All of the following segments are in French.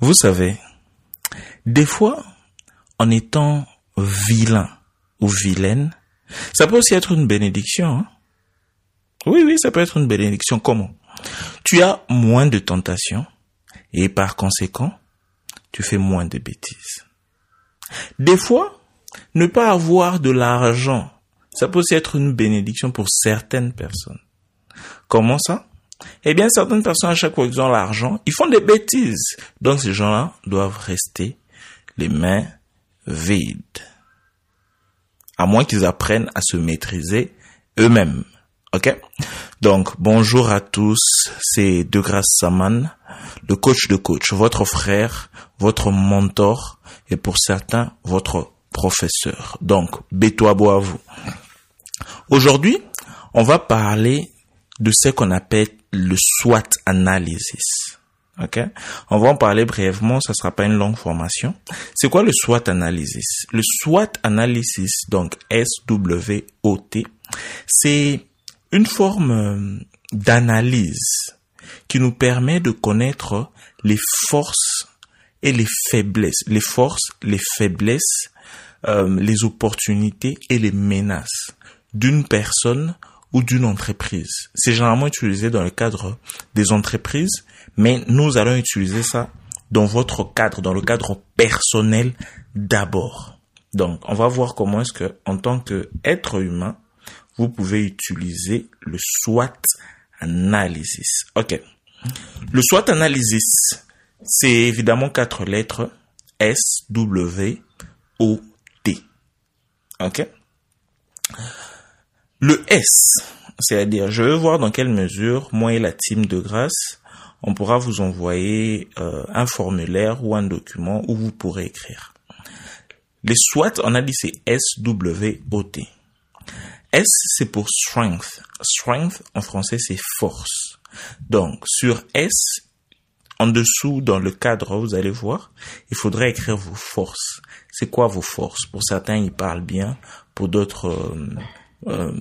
Vous savez, des fois, en étant vilain ou vilaine, ça peut aussi être une bénédiction. Hein. Oui, oui, ça peut être une bénédiction. Comment? Tu as moins de tentations et par conséquent, tu fais moins de bêtises. Des fois, ne pas avoir de l'argent, ça peut aussi être une bénédiction pour certaines personnes. Comment ça? Eh bien, certaines personnes, à chaque fois qu'ils ont l'argent, ils font des bêtises. Donc, ces gens-là doivent rester les mains vides. À moins qu'ils apprennent à se maîtriser eux-mêmes. Ok? Donc, bonjour à tous, c'est De Grâce Saman, le coach de coach, votre frère, votre mentor et pour certains, votre professeur. Donc, bétois à vous. Aujourd'hui, on va parler de ce qu'on appelle le SWOT analysis. Ok, on va en parler brièvement, ça sera pas une longue formation. C'est quoi le SWOT analysis? Le SWOT analysis, donc S-W-O-T, c'est une forme euh, d'analyse qui nous permet de connaître les forces et les faiblesses, les forces, les faiblesses, euh, les opportunités et les menaces d'une personne ou d'une entreprise. C'est généralement utilisé dans le cadre des entreprises, mais nous allons utiliser ça dans votre cadre, dans le cadre personnel d'abord. Donc, on va voir comment est-ce que, en tant qu'être humain, vous pouvez utiliser le SWOT analysis. Ok. Le SWOT analysis, c'est évidemment quatre lettres S, W, O, T. Ok. Le S, c'est-à-dire je veux voir dans quelle mesure moi et la team de grâce, on pourra vous envoyer euh, un formulaire ou un document où vous pourrez écrire. Les SWOT, on a dit c'est S-W-O-T. S, c'est pour strength. Strength, en français, c'est force. Donc, sur S, en dessous, dans le cadre, vous allez voir, il faudrait écrire vos forces. C'est quoi vos forces? Pour certains, ils parlent bien. Pour d'autres, euh, euh,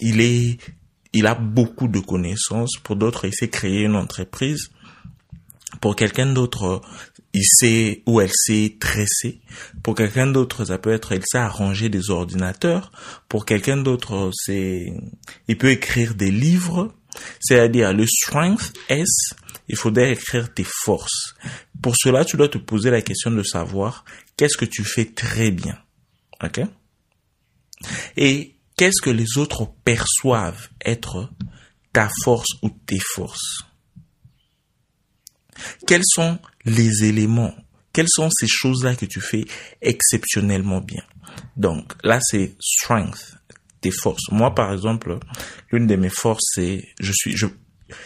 il est, il a beaucoup de connaissances. Pour d'autres, il sait créer une entreprise. Pour quelqu'un d'autre, il sait ou elle sait tresser. Pour quelqu'un d'autre, ça peut être, il sait arranger des ordinateurs. Pour quelqu'un d'autre, c'est, il peut écrire des livres. C'est-à-dire, le strength S, il faudrait écrire tes forces. Pour cela, tu dois te poser la question de savoir qu'est-ce que tu fais très bien? OK? Et qu'est-ce que les autres perçoivent être ta force ou tes forces? Quels sont les éléments? Quelles sont ces choses-là que tu fais exceptionnellement bien? Donc là, c'est strength, tes forces. Moi, par exemple, l'une de mes forces, c'est je suis je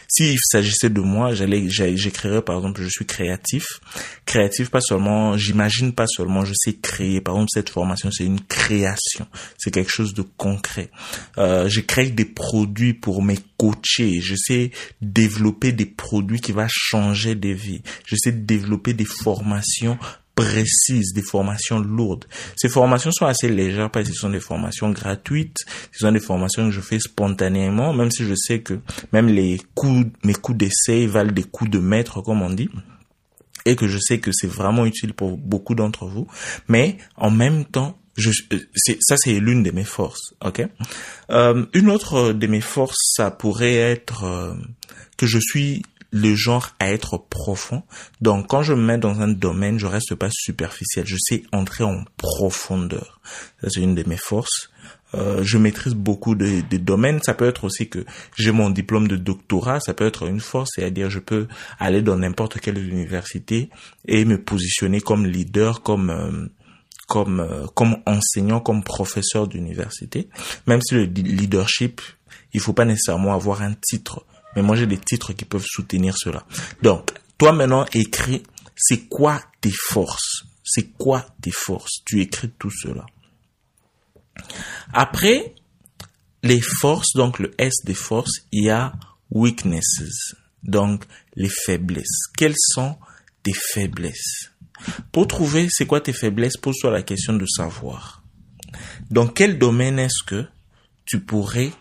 s'il s'agissait de moi, j'allais, j'écrirais par exemple, je suis créatif. Créatif, pas seulement, j'imagine pas seulement, je sais créer. Par exemple, cette formation, c'est une création. C'est quelque chose de concret. Euh, je crée des produits pour mes coachés. Je sais développer des produits qui vont changer des vies. Je sais développer des formations précises, des formations lourdes. Ces formations sont assez légères parce que ce sont des formations gratuites, ce sont des formations que je fais spontanément, même si je sais que même les coups, mes coups d'essai valent des coups de maître, comme on dit et que je sais que c'est vraiment utile pour beaucoup d'entre vous, mais en même temps, ça c'est l'une de mes forces, ok? Euh, une autre de mes forces, ça pourrait être euh, que je suis le genre à être profond. Donc quand je me mets dans un domaine, je reste pas superficiel. Je sais entrer en profondeur. Ça c'est une de mes forces. Euh, je maîtrise beaucoup de, domaines. Ça peut être aussi que j'ai mon diplôme de doctorat. Ça peut être une force, c'est-à-dire je peux aller dans n'importe quelle université et me positionner comme leader, comme euh, comme euh, comme enseignant, comme professeur d'université. Même si le leadership, il faut pas nécessairement avoir un titre mais moi, j'ai des titres qui peuvent soutenir cela. Donc, toi maintenant, écris, c'est quoi tes forces? C'est quoi tes forces? Tu écris tout cela. Après, les forces, donc le S des forces, il y a weaknesses. Donc, les faiblesses. Quelles sont tes faiblesses? Pour trouver c'est quoi tes faiblesses, pose-toi la question de savoir. Dans quel domaine est-ce que tu pourrais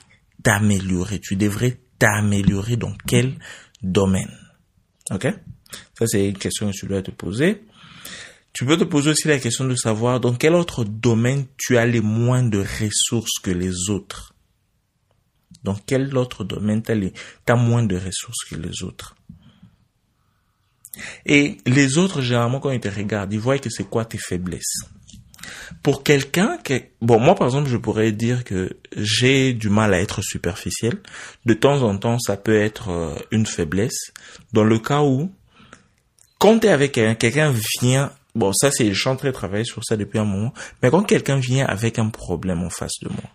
t'améliorer? Tu devrais t'améliorer dans quel domaine. OK? Ça, c'est une question que tu dois te poser. Tu peux te poser aussi la question de savoir dans quel autre domaine tu as les moins de ressources que les autres. Dans quel autre domaine tu as, moins de ressources que les autres. Et les autres, généralement, quand ils te regardent, ils voient que c'est quoi tes faiblesses. Pour quelqu'un bon, moi, par exemple, je pourrais dire que j'ai du mal à être superficiel. De temps en temps, ça peut être euh, une faiblesse. Dans le cas où, quand tu es avec quelqu'un, quelqu'un vient Bon, ça, c'est, je suis en train de travailler sur ça depuis un moment. Mais quand quelqu'un vient avec un problème en face de moi,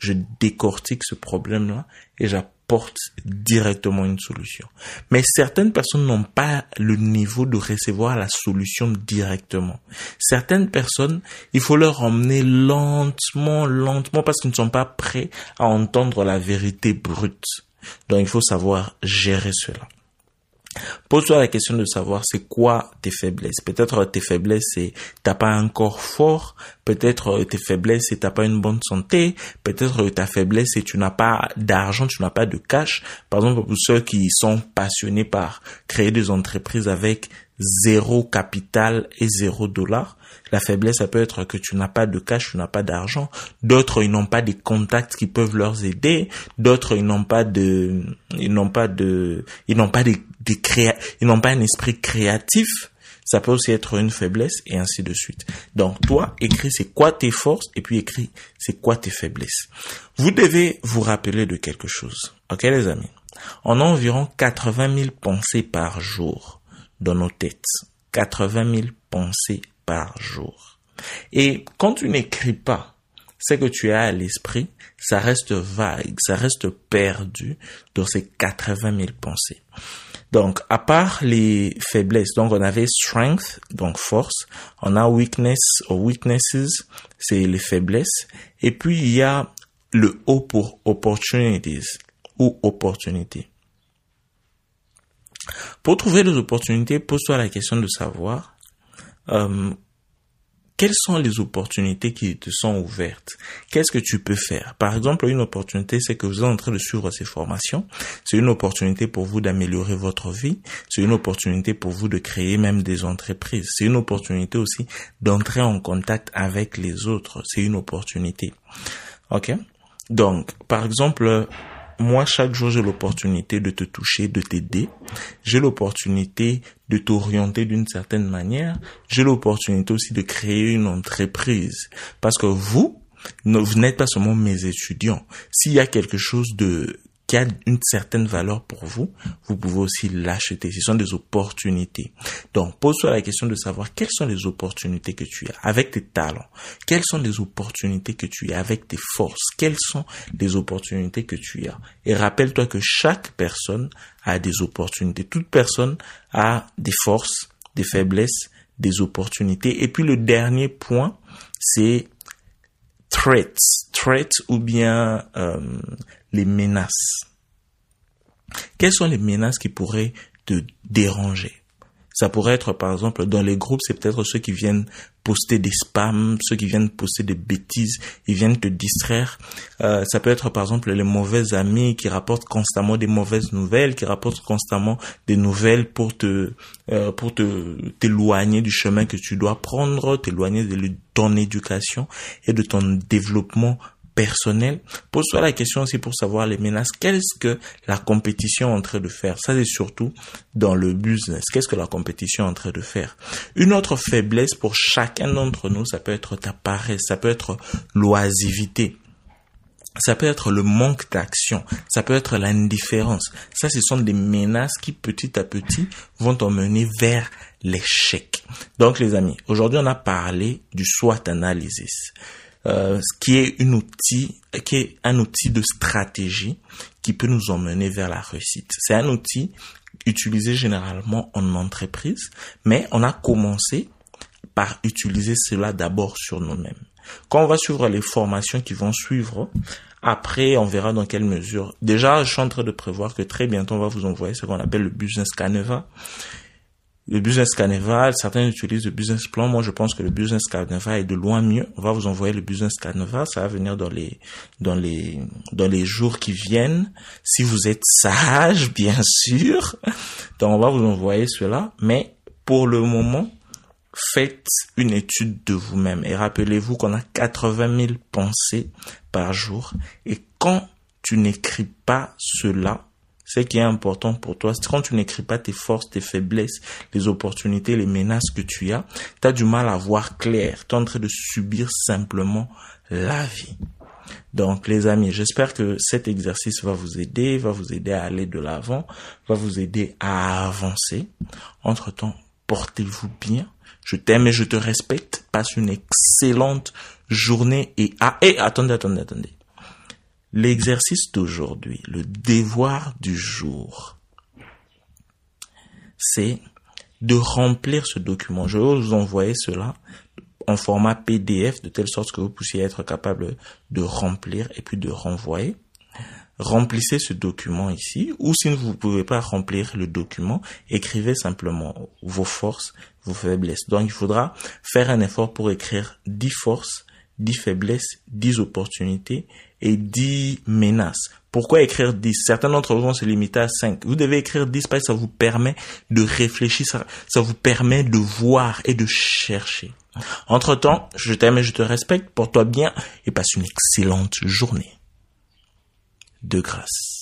je décortique ce problème-là et j'apporte directement une solution. Mais certaines personnes n'ont pas le niveau de recevoir la solution directement. Certaines personnes, il faut leur emmener lentement, lentement parce qu'ils ne sont pas prêts à entendre la vérité brute. Donc, il faut savoir gérer cela. Pose-toi la question de savoir c'est quoi tes faiblesses. Peut-être tes faiblesses c'est t'as pas un corps fort, peut-être tes faiblesses c'est t'as pas une bonne santé, peut-être ta faiblesse c'est tu n'as pas d'argent, tu n'as pas de cash. Par exemple pour ceux qui sont passionnés par créer des entreprises avec zéro capital et zéro dollar, la faiblesse, ça peut être que tu n'as pas de cash, tu n'as pas d'argent. D'autres, ils n'ont pas des contacts qui peuvent leur aider. D'autres, ils n'ont pas de, ils n'ont pas de, ils n'ont pas des, créa, ils n'ont pas un esprit créatif. Ça peut aussi être une faiblesse et ainsi de suite. Donc, toi, écris c'est quoi tes forces et puis écris c'est quoi tes faiblesses. Vous devez vous rappeler de quelque chose. Ok, les amis? On a environ 80 000 pensées par jour dans nos têtes. 80 000 pensées par jour. Et quand tu n'écris pas ce que tu as à l'esprit, ça reste vague, ça reste perdu dans ces 80 000 pensées. Donc, à part les faiblesses, donc on avait strength, donc force, on a weakness ou weaknesses, c'est les faiblesses, et puis il y a le O pour opportunities ou opportunités. Pour trouver des opportunités, pose-toi la question de savoir euh, quelles sont les opportunités qui te sont ouvertes? Qu'est-ce que tu peux faire? Par exemple, une opportunité, c'est que vous êtes en train de suivre ces formations. C'est une opportunité pour vous d'améliorer votre vie. C'est une opportunité pour vous de créer même des entreprises. C'est une opportunité aussi d'entrer en contact avec les autres. C'est une opportunité. OK? Donc, par exemple, moi, chaque jour, j'ai l'opportunité de te toucher, de t'aider. J'ai l'opportunité de t'orienter d'une certaine manière. J'ai l'opportunité aussi de créer une entreprise. Parce que vous, vous n'êtes pas seulement mes étudiants. S'il y a quelque chose de qui a une certaine valeur pour vous, vous pouvez aussi l'acheter. Ce sont des opportunités. Donc, pose-toi la question de savoir quelles sont les opportunités que tu as avec tes talents. Quelles sont les opportunités que tu as avec tes forces? Quelles sont les opportunités que tu as? Et rappelle-toi que chaque personne a des opportunités. Toute personne a des forces, des faiblesses, des opportunités. Et puis le dernier point, c'est threats, threats ou bien euh, les menaces. Quelles sont les menaces qui pourraient te déranger? Ça pourrait être, par exemple, dans les groupes, c'est peut-être ceux qui viennent poster des spams, ceux qui viennent poster des bêtises, ils viennent te distraire. Euh, ça peut être, par exemple, les mauvais amis qui rapportent constamment des mauvaises nouvelles, qui rapportent constamment des nouvelles pour te, euh, pour te t'éloigner du chemin que tu dois prendre, t'éloigner de ton éducation et de ton développement personnel. Pose-toi la question aussi pour savoir les menaces. Qu'est-ce que la compétition est en train de faire? Ça, c'est surtout dans le business. Qu'est-ce que la compétition est en train de faire? Une autre faiblesse pour chacun d'entre nous, ça peut être ta paresse, ça peut être l'oisivité. Ça peut être le manque d'action, ça peut être l'indifférence. Ça, ce sont des menaces qui petit à petit vont t'emmener vers l'échec. Donc les amis, aujourd'hui on a parlé du SWOT analysis euh, qui est un outil, qui est un outil de stratégie qui peut nous emmener vers la réussite. C'est un outil utilisé généralement en entreprise, mais on a commencé par utiliser cela d'abord sur nous-mêmes. Quand on va suivre les formations qui vont suivre, après, on verra dans quelle mesure. Déjà, je suis en train de prévoir que très bientôt, on va vous envoyer ce qu'on appelle le Business Caneva le business carnival, certains utilisent le business plan. Moi, je pense que le business carnival est de loin mieux. On va vous envoyer le business carnival. Ça va venir dans les, dans les, dans les jours qui viennent. Si vous êtes sage, bien sûr. Donc, on va vous envoyer cela. Mais pour le moment, faites une étude de vous-même et rappelez-vous qu'on a 80 000 pensées par jour et quand tu n'écris pas cela, ce qui est important pour toi, c'est quand tu n'écris pas tes forces, tes faiblesses, les opportunités, les menaces que tu as, tu as du mal à voir clair. Tu es en train de subir simplement la vie. Donc, les amis, j'espère que cet exercice va vous aider, va vous aider à aller de l'avant, va vous aider à avancer. Entre-temps, portez-vous bien. Je t'aime et je te respecte. Passe une excellente journée et ah, et attendez, attendez, attendez. L'exercice d'aujourd'hui, le devoir du jour, c'est de remplir ce document. Je vais vous envoyer cela en format PDF de telle sorte que vous puissiez être capable de remplir et puis de renvoyer. Remplissez ce document ici ou si vous ne pouvez pas remplir le document, écrivez simplement vos forces, vos faiblesses. Donc il faudra faire un effort pour écrire 10 forces, 10 faiblesses, 10 opportunités et 10 menaces. Pourquoi écrire 10 Certains d'entre vous vont se limiter à 5. Vous devez écrire 10 parce que ça vous permet de réfléchir, ça, vous permet de voir et de chercher. Entre-temps, je t'aime et je te respecte, porte-toi bien et passe une excellente journée. De grâce.